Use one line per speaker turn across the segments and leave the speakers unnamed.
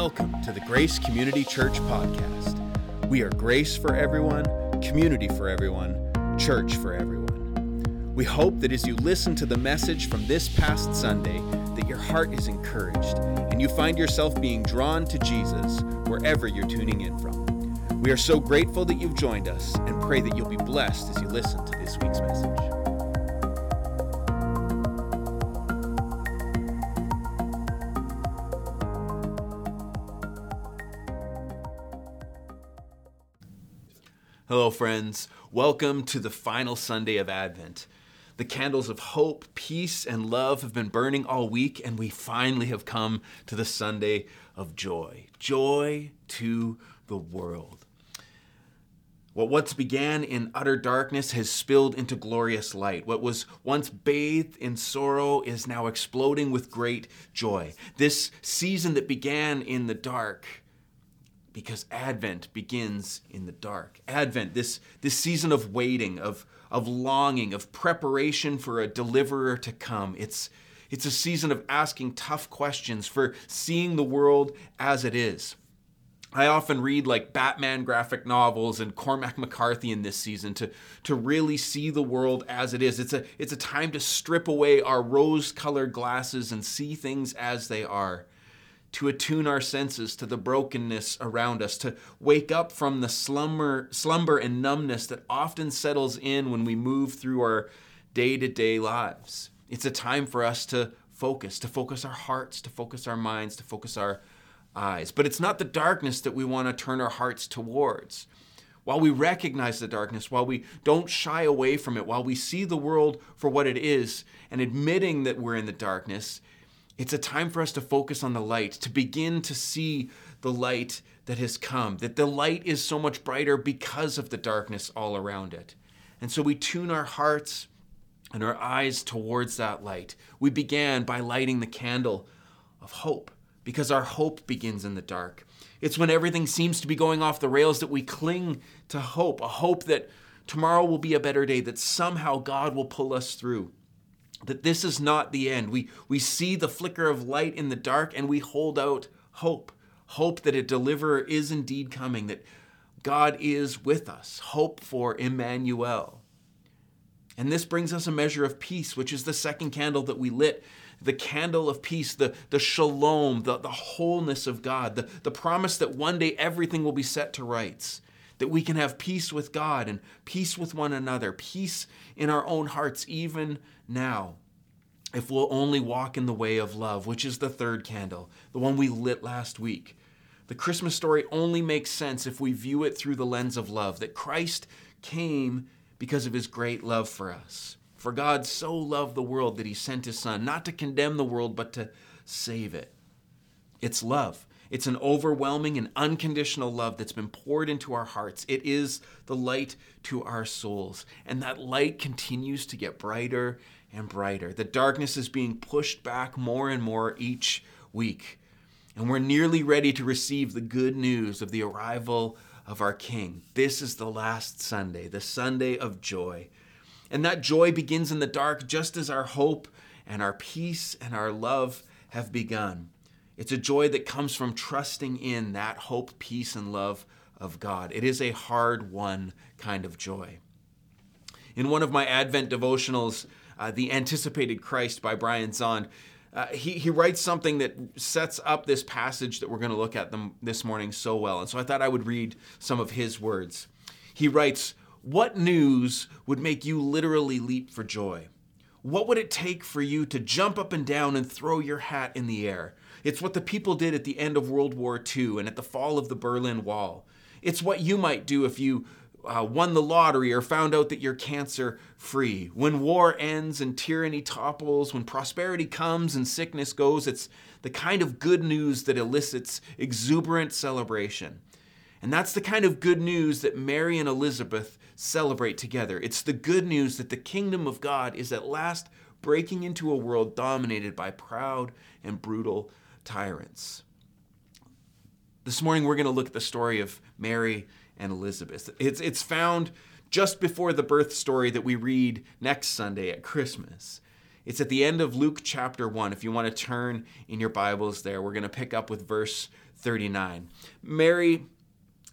Welcome to the Grace Community Church podcast. We are grace for everyone, community for everyone, church for everyone. We hope that as you listen to the message from this past Sunday, that your heart is encouraged and you find yourself being drawn to Jesus wherever you're tuning in from. We are so grateful that you've joined us and pray that you'll be blessed as you listen to this week's message. Friends. Welcome to the final Sunday of Advent. The candles of hope, peace, and love have been burning all week, and we finally have come to the Sunday of joy. Joy to the world. What once began in utter darkness has spilled into glorious light. What was once bathed in sorrow is now exploding with great joy. This season that began in the dark because Advent begins in the dark. Advent, this, this season of waiting, of, of longing, of preparation for a deliverer to come. It's, it's a season of asking tough questions, for seeing the world as it is. I often read like Batman graphic novels and Cormac McCarthy in this season to, to really see the world as it is. It's a, it's a time to strip away our rose colored glasses and see things as they are to attune our senses to the brokenness around us, to wake up from the slumber, slumber and numbness that often settles in when we move through our day to day lives. It's a time for us to focus, to focus our hearts, to focus our minds, to focus our eyes. But it's not the darkness that we want to turn our hearts towards. While we recognize the darkness, while we don't shy away from it, while we see the world for what it is, and admitting that we're in the darkness, it's a time for us to focus on the light, to begin to see the light that has come, that the light is so much brighter because of the darkness all around it. And so we tune our hearts and our eyes towards that light. We began by lighting the candle of hope because our hope begins in the dark. It's when everything seems to be going off the rails that we cling to hope, a hope that tomorrow will be a better day, that somehow God will pull us through that this is not the end. We, we see the flicker of light in the dark and we hold out hope. Hope that a deliverer is indeed coming, that God is with us. Hope for Emmanuel. And this brings us a measure of peace, which is the second candle that we lit. The candle of peace, the, the shalom, the, the wholeness of God, the, the promise that one day everything will be set to rights that we can have peace with God and peace with one another, peace in our own hearts, even now, if we'll only walk in the way of love, which is the third candle, the one we lit last week. The Christmas story only makes sense if we view it through the lens of love, that Christ came because of his great love for us. For God so loved the world that he sent his Son, not to condemn the world, but to save it. It's love. It's an overwhelming and unconditional love that's been poured into our hearts. It is the light to our souls. And that light continues to get brighter and brighter. The darkness is being pushed back more and more each week. And we're nearly ready to receive the good news of the arrival of our King. This is the last Sunday, the Sunday of joy. And that joy begins in the dark, just as our hope and our peace and our love have begun. It's a joy that comes from trusting in that hope, peace, and love of God. It is a hard won kind of joy. In one of my Advent devotionals, uh, The Anticipated Christ by Brian Zahnd, uh, he, he writes something that sets up this passage that we're going to look at them this morning so well. And so I thought I would read some of his words. He writes, What news would make you literally leap for joy? What would it take for you to jump up and down and throw your hat in the air? It's what the people did at the end of World War II and at the fall of the Berlin Wall. It's what you might do if you uh, won the lottery or found out that you're cancer free. When war ends and tyranny topples, when prosperity comes and sickness goes, it's the kind of good news that elicits exuberant celebration. And that's the kind of good news that Mary and Elizabeth celebrate together. It's the good news that the kingdom of God is at last breaking into a world dominated by proud and brutal tyrants. This morning, we're going to look at the story of Mary and Elizabeth. It's, it's found just before the birth story that we read next Sunday at Christmas. It's at the end of Luke chapter 1. If you want to turn in your Bibles there, we're going to pick up with verse 39. Mary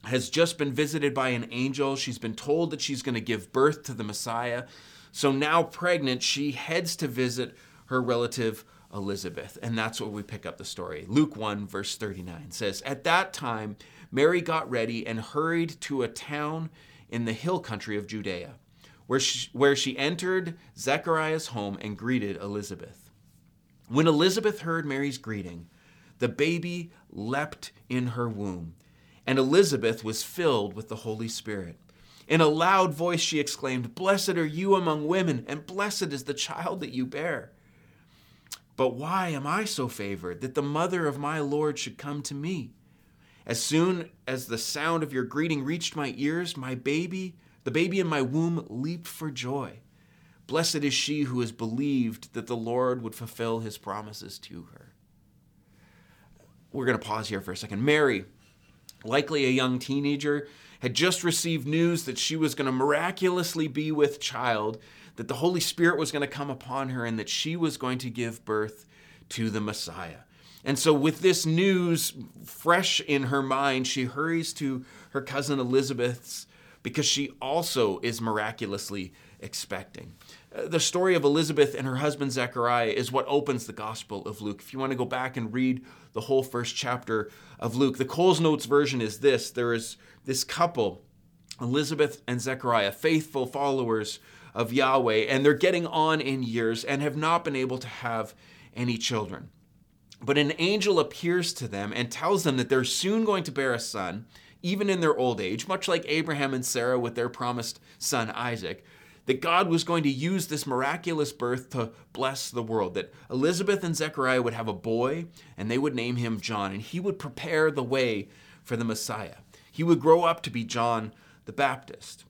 has just been visited by an angel. She's been told that she's going to give birth to the Messiah. So now, pregnant, she heads to visit her relative Elizabeth. And that's where we pick up the story. Luke 1, verse 39 says, At that time, Mary got ready and hurried to a town in the hill country of Judea, where she, where she entered Zechariah's home and greeted Elizabeth. When Elizabeth heard Mary's greeting, the baby leapt in her womb, and Elizabeth was filled with the Holy Spirit. In a loud voice, she exclaimed, Blessed are you among women, and blessed is the child that you bear. But why am I so favored that the mother of my Lord should come to me? As soon as the sound of your greeting reached my ears, my baby, the baby in my womb, leaped for joy. Blessed is she who has believed that the Lord would fulfill his promises to her. We're going to pause here for a second. Mary, likely a young teenager, had just received news that she was going to miraculously be with child that the Holy Spirit was going to come upon her and that she was going to give birth to the Messiah. And so, with this news fresh in her mind, she hurries to her cousin Elizabeth's because she also is miraculously expecting. Uh, the story of Elizabeth and her husband Zechariah is what opens the Gospel of Luke. If you want to go back and read the whole first chapter of Luke, the Coles Notes version is this there is this couple, Elizabeth and Zechariah, faithful followers of Yahweh, and they're getting on in years and have not been able to have any children. But an angel appears to them and tells them that they're soon going to bear a son, even in their old age, much like Abraham and Sarah with their promised son Isaac. That God was going to use this miraculous birth to bless the world. That Elizabeth and Zechariah would have a boy and they would name him John, and he would prepare the way for the Messiah. He would grow up to be John the Baptist.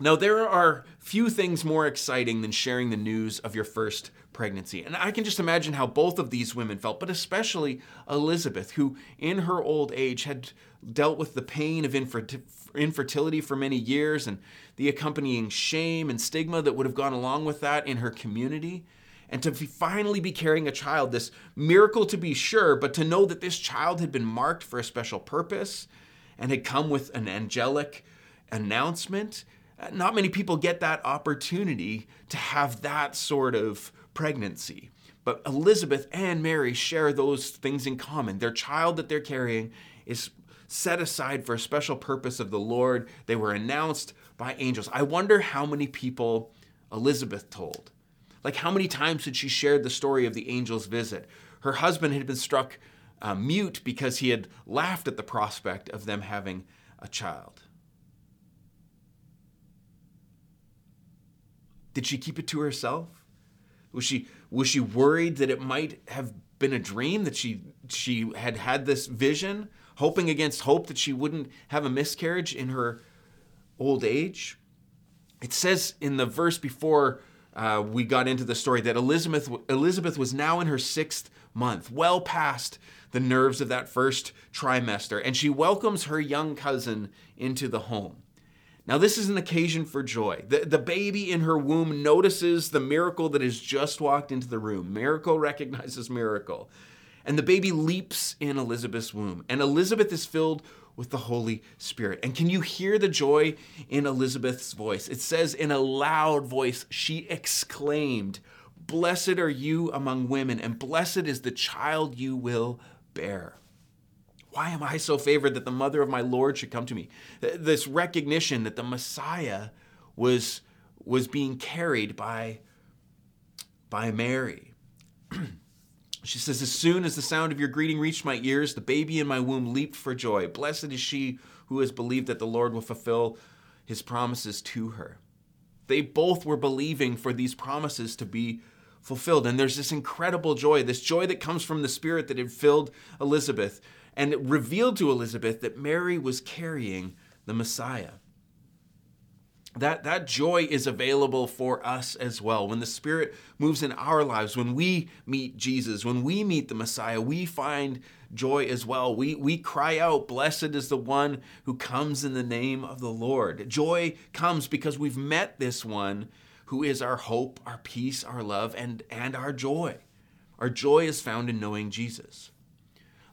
Now, there are few things more exciting than sharing the news of your first pregnancy. And I can just imagine how both of these women felt, but especially Elizabeth, who in her old age had dealt with the pain of infertility for many years and the accompanying shame and stigma that would have gone along with that in her community. And to finally be carrying a child, this miracle to be sure, but to know that this child had been marked for a special purpose and had come with an angelic announcement not many people get that opportunity to have that sort of pregnancy. But Elizabeth and Mary share those things in common. Their child that they're carrying is set aside for a special purpose of the Lord. They were announced by angels. I wonder how many people Elizabeth told. Like, how many times had she shared the story of the angel's visit? Her husband had been struck uh, mute because he had laughed at the prospect of them having a child. Did she keep it to herself? Was she was she worried that it might have been a dream that she she had had this vision, hoping against hope that she wouldn't have a miscarriage in her old age? It says in the verse before uh, we got into the story that Elizabeth Elizabeth was now in her sixth month, well past the nerves of that first trimester, and she welcomes her young cousin into the home. Now, this is an occasion for joy. The, the baby in her womb notices the miracle that has just walked into the room. Miracle recognizes miracle. And the baby leaps in Elizabeth's womb. And Elizabeth is filled with the Holy Spirit. And can you hear the joy in Elizabeth's voice? It says in a loud voice, she exclaimed, Blessed are you among women, and blessed is the child you will bear. Why am I so favored that the mother of my Lord should come to me? This recognition that the Messiah was, was being carried by, by Mary. she says, As soon as the sound of your greeting reached my ears, the baby in my womb leaped for joy. Blessed is she who has believed that the Lord will fulfill his promises to her. They both were believing for these promises to be fulfilled. And there's this incredible joy, this joy that comes from the Spirit that had filled Elizabeth and it revealed to Elizabeth that Mary was carrying the Messiah. That, that joy is available for us as well. When the Spirit moves in our lives, when we meet Jesus, when we meet the Messiah, we find joy as well. We, we cry out, Blessed is the one who comes in the name of the Lord. Joy comes because we've met this one who is our hope, our peace, our love, and, and our joy. Our joy is found in knowing Jesus.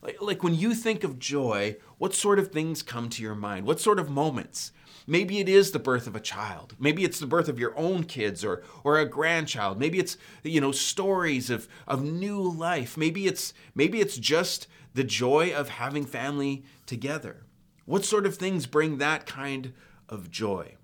Like, like when you think of joy, what sort of things come to your mind? What sort of moments? Maybe it is the birth of a child. Maybe it's the birth of your own kids or, or a grandchild. Maybe it's you know stories of, of new life. Maybe it's maybe it's just the joy of having family together. What sort of things bring that kind of joy?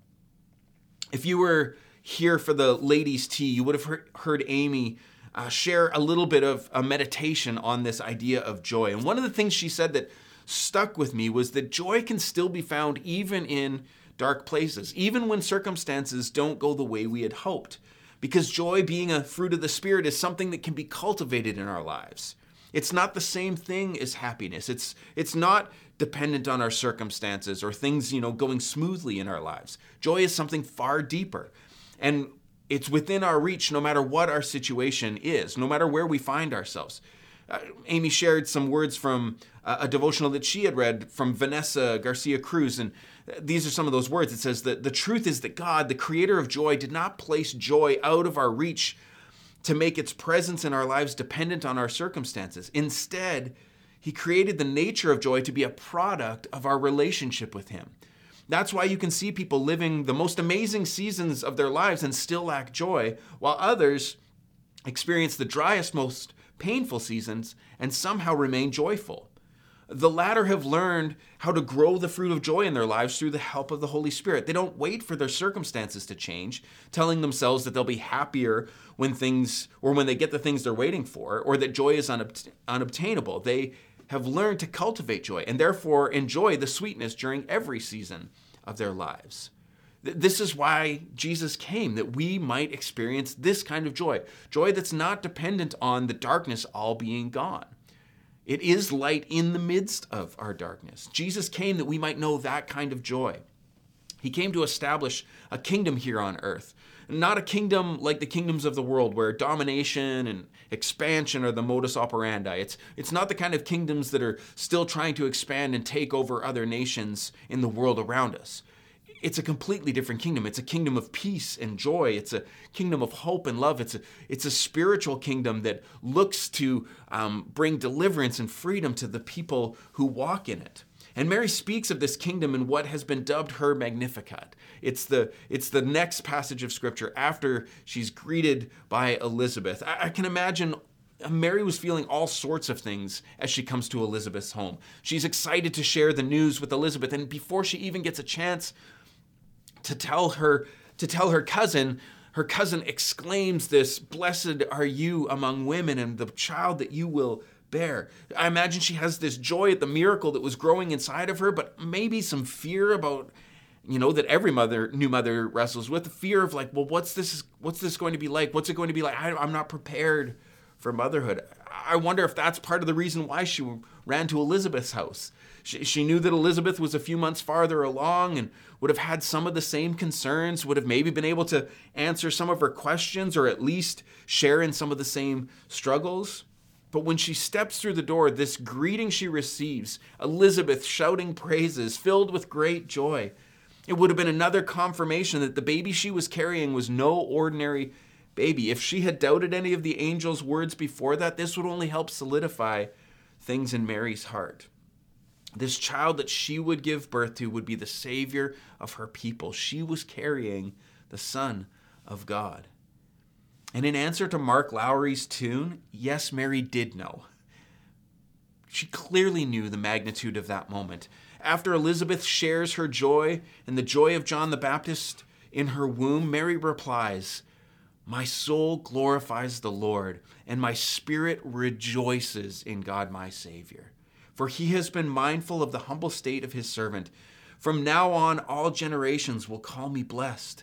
If you were here for the ladies' tea, you would have heard, heard Amy uh, share a little bit of a meditation on this idea of joy. And one of the things she said that stuck with me was that joy can still be found even in dark places, even when circumstances don't go the way we had hoped. Because joy, being a fruit of the Spirit, is something that can be cultivated in our lives. It's not the same thing as happiness. It's, it's not dependent on our circumstances or things, you know, going smoothly in our lives. Joy is something far deeper. And it's within our reach no matter what our situation is, no matter where we find ourselves. Uh, Amy shared some words from uh, a devotional that she had read from Vanessa Garcia Cruz, and these are some of those words. It says that the truth is that God, the creator of joy, did not place joy out of our reach to make its presence in our lives dependent on our circumstances. Instead, he created the nature of joy to be a product of our relationship with him. That's why you can see people living the most amazing seasons of their lives and still lack joy, while others experience the driest, most painful seasons and somehow remain joyful. The latter have learned how to grow the fruit of joy in their lives through the help of the Holy Spirit. They don't wait for their circumstances to change, telling themselves that they'll be happier when things or when they get the things they're waiting for, or that joy is unobt- unobtainable. They have learned to cultivate joy and therefore enjoy the sweetness during every season of their lives. This is why Jesus came, that we might experience this kind of joy joy that's not dependent on the darkness all being gone. It is light in the midst of our darkness. Jesus came that we might know that kind of joy. He came to establish a kingdom here on earth, not a kingdom like the kingdoms of the world where domination and expansion are the modus operandi. It's, it's not the kind of kingdoms that are still trying to expand and take over other nations in the world around us it's a completely different kingdom. It's a kingdom of peace and joy. It's a kingdom of hope and love. It's a, it's a spiritual kingdom that looks to um, bring deliverance and freedom to the people who walk in it. And Mary speaks of this kingdom in what has been dubbed her Magnificat. It's the, it's the next passage of scripture after she's greeted by Elizabeth. I, I can imagine Mary was feeling all sorts of things as she comes to Elizabeth's home. She's excited to share the news with Elizabeth, and before she even gets a chance to tell her to tell her cousin her cousin exclaims this blessed are you among women and the child that you will bear. I imagine she has this joy at the miracle that was growing inside of her but maybe some fear about you know that every mother new mother wrestles with. The fear of like well what's this what's this going to be like? What's it going to be like? I, i'm not prepared for motherhood. I wonder if that's part of the reason why she ran to elizabeth's house. She, she knew that Elizabeth was a few months farther along and would have had some of the same concerns, would have maybe been able to answer some of her questions or at least share in some of the same struggles. But when she steps through the door, this greeting she receives, Elizabeth shouting praises, filled with great joy, it would have been another confirmation that the baby she was carrying was no ordinary baby. If she had doubted any of the angel's words before that, this would only help solidify things in Mary's heart. This child that she would give birth to would be the savior of her people. She was carrying the Son of God. And in answer to Mark Lowry's tune, yes, Mary did know. She clearly knew the magnitude of that moment. After Elizabeth shares her joy and the joy of John the Baptist in her womb, Mary replies, My soul glorifies the Lord, and my spirit rejoices in God my Savior for he has been mindful of the humble state of his servant. From now on, all generations will call me blessed.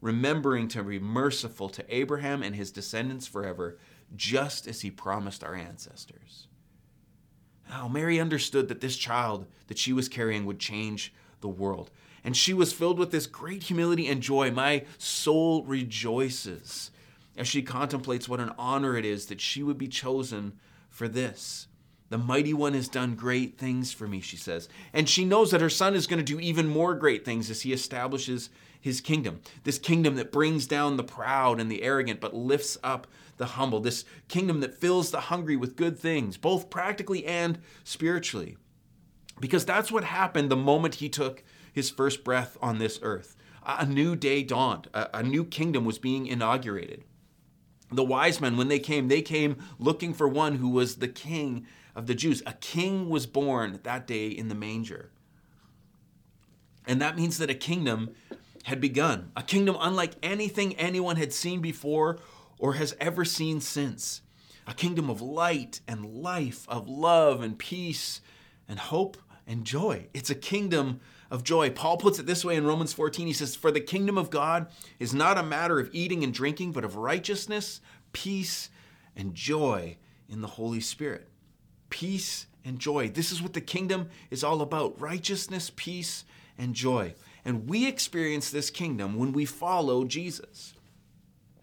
remembering to be merciful to Abraham and his descendants forever, just as he promised our ancestors. Now, Mary understood that this child that she was carrying would change the world. And she was filled with this great humility and joy. My soul rejoices as she contemplates what an honor it is that she would be chosen for this. The mighty one has done great things for me, she says. And she knows that her son is going to do even more great things as he establishes his kingdom. This kingdom that brings down the proud and the arrogant, but lifts up the humble. This kingdom that fills the hungry with good things, both practically and spiritually. Because that's what happened the moment he took his first breath on this earth. A new day dawned, a, new kingdom was being inaugurated. The wise men, when they came, they came looking for one who was the king of the Jews. A king was born that day in the manger. And that means that a kingdom had begun, a kingdom unlike anything anyone had seen before or has ever seen since. A kingdom of light and life, of love and peace and hope and joy. It's a kingdom of joy. Paul puts it this way in Romans 14. He says, For the kingdom of God is not a matter of eating and drinking, but of righteousness, peace, and joy in the Holy Spirit peace, and joy. This is what the kingdom is all about righteousness, peace, and joy. And we experience this kingdom when we follow Jesus.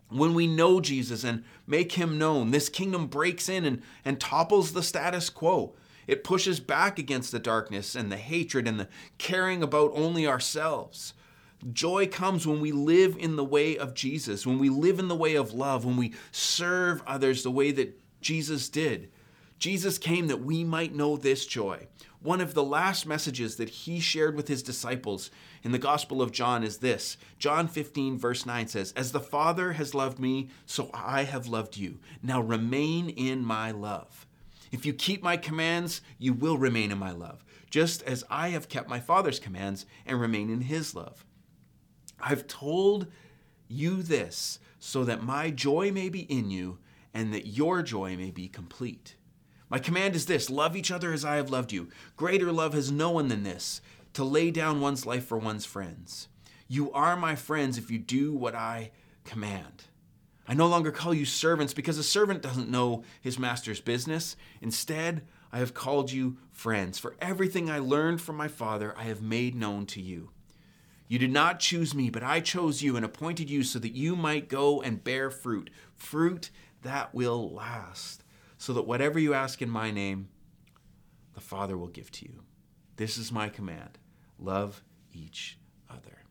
When we know Jesus and make him known, this kingdom breaks in and, and topples the status quo. It pushes back against the darkness and the hatred and the caring about only ourselves. Joy comes when we live in the way of Jesus, when we live in the way of love, when we serve others the way that Jesus did. Jesus came that we might know this joy. One of the last messages that he shared with his disciples in the Gospel of John is this John 15, verse 9 says, As the Father has loved me, so I have loved you. Now remain in my love. If you keep my commands, you will remain in my love, just as I have kept my Father's commands and remain in his love. I've told you this so that my joy may be in you and that your joy may be complete. My command is this love each other as I have loved you. Greater love has no one than this to lay down one's life for one's friends. You are my friends if you do what I command. I no longer call you servants because a servant doesn't know his master's business. Instead, I have called you friends, for everything I learned from my Father I have made known to you. You did not choose me, but I chose you and appointed you so that you might go and bear fruit, fruit that will last so that whatever you ask in my name, the Father will give to you. This is my command love each other.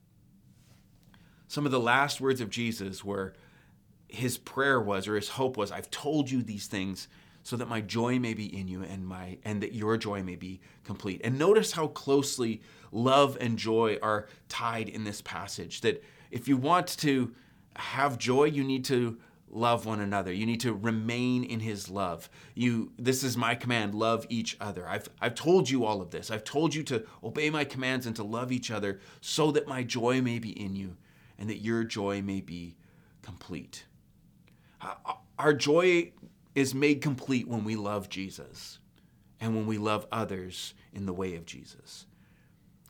Some of the last words of Jesus were his prayer was, or his hope was, I've told you these things so that my joy may be in you and my and that your joy may be complete. And notice how closely love and joy are tied in this passage. That if you want to have joy, you need to love one another. You need to remain in his love. You this is my command, love each other. I've I've told you all of this. I've told you to obey my commands and to love each other so that my joy may be in you and that your joy may be complete. Our joy is made complete when we love Jesus and when we love others in the way of Jesus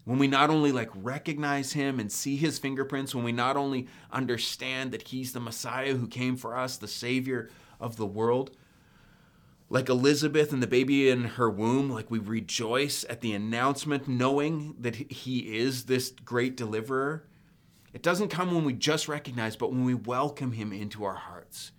when we not only like recognize him and see his fingerprints, when we not only understand that he's the Messiah who came for us, the Savior of the world, like Elizabeth and the baby in her womb, like we rejoice at the announcement, knowing that he is this great deliverer. It doesn't come when we just recognize, but when we welcome him into our hearts.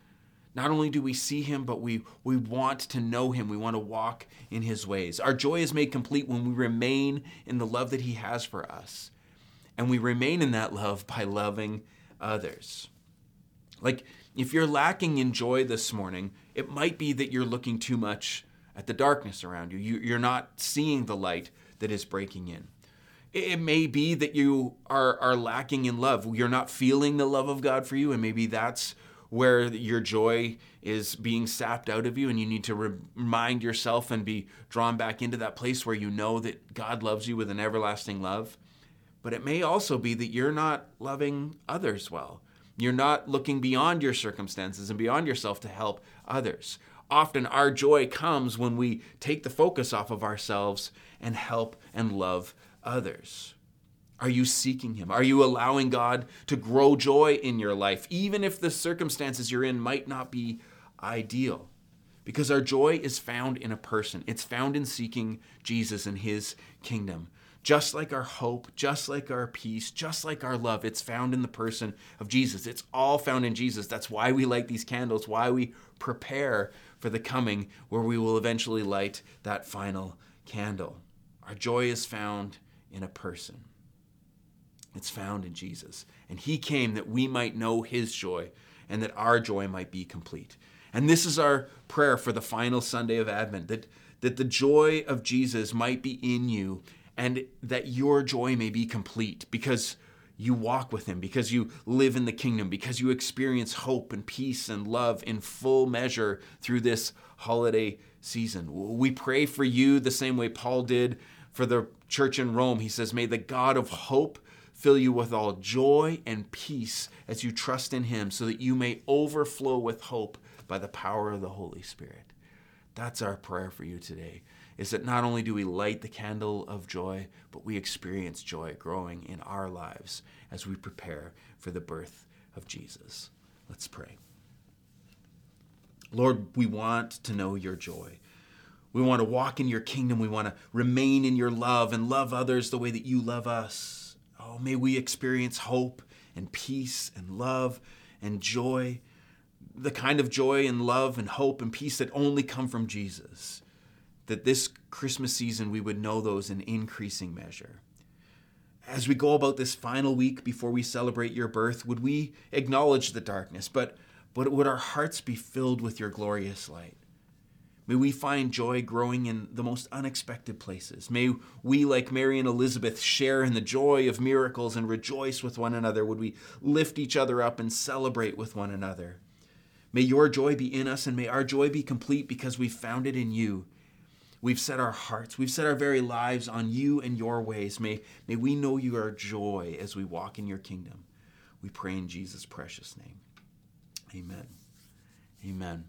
Not only do we see him, but we, we want to know him. We want to walk in his ways. Our joy is made complete when we remain in the love that he has for us. And we remain in that love by loving others. Like, if you're lacking in joy this morning, it might be that you're looking too much at the darkness around you. you are not seeing the light that is breaking in. It may be that you are, are lacking in love. You're not feeling the love of God for you, and maybe that's where your joy is being sapped out of you and you need to remind yourself and be drawn back into that place where you know that God loves you with an everlasting love. But it may also be that you're not loving others well. You're not looking beyond your circumstances and beyond yourself to help others. Often our joy comes when we take the focus off of ourselves and help and love others. Are you seeking Him? Are you allowing God to grow joy in your life, even if the circumstances you're in might not be ideal. Because our joy is found in a person, it's found in seeking Jesus and his kingdom. Just like our hope, just like our peace, just like our love, it's found in the person of Jesus. It's all found in Jesus. That's why we light these candles, why we prepare for the coming where we will eventually light that final candle. Our joy is found in a person. It's found in Jesus. And he came that we might know his joy and that our joy might be complete. And this is our prayer for the final Sunday of Advent that, that the joy of Jesus might be in you and that your joy may be complete because you walk with him, because you live in the kingdom, because you experience hope and peace and love in full measure through this holiday season. We pray for you the same way Paul did for the church in Rome. He says, May the God of hope fill you with all joy and peace as you trust in him, so that you may overflow with hope by the power of the Holy Spirit. That's our prayer for you today is that not only do we light the candle of joy, but we experience joy growing in our lives as we prepare for the birth of Jesus. Let's pray. Lord, we want to know your joy. We want to walk in your kingdom. We want to remain in your love and love others the way that you love us. Oh, may we experience hope and peace and love and joy, the kind of joy and love and hope and peace that only come from Jesus that this Christmas season we would know those in increasing measure. As we go about this final week before we celebrate your birth, would we acknowledge the darkness, but, but would our hearts be filled with your glorious light? May we find joy growing in the most unexpected places. May we, like Mary and Elizabeth, share in the joy of miracles and rejoice with one another. Would we lift each other up and celebrate with one another? May your joy be in us and may our joy be complete because we've found it in you We've set our hearts, we've set our very lives on you and your ways. May, may we know your joy as we walk in your kingdom. We pray in Jesus' precious name. Amen. Amen.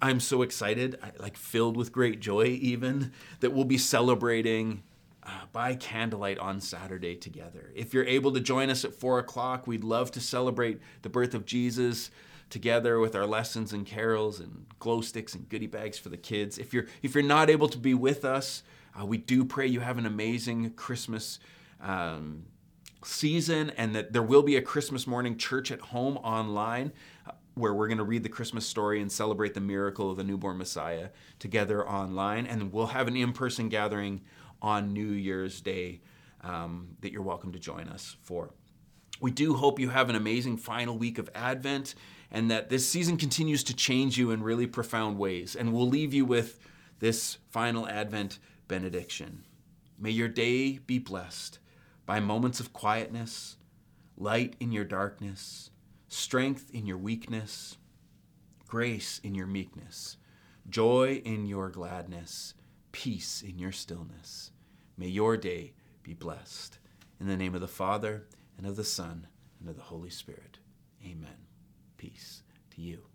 I'm so excited, like filled with great joy, even that we'll be celebrating uh, by candlelight on Saturday together. If you're able to join us at four o'clock, we'd love to celebrate the birth of Jesus together with our lessons and carols and glow sticks and goodie bags for the kids. If you're if you're not able to be with us, uh, we do pray you have an amazing Christmas um, season and that there will be a Christmas morning church at home online. Where we're going to read the Christmas story and celebrate the miracle of the newborn Messiah together online. And we'll have an in person gathering on New Year's Day um, that you're welcome to join us for. We do hope you have an amazing final week of Advent and that this season continues to change you in really profound ways. And we'll leave you with this final Advent benediction. May your day be blessed by moments of quietness, light in your darkness, strength in your weakness, grace in your meekness, joy in your gladness, peace in your stillness. May your day be blessed. In the name of the Father, and of the Son, and of the Holy Spirit. Amen peace to you.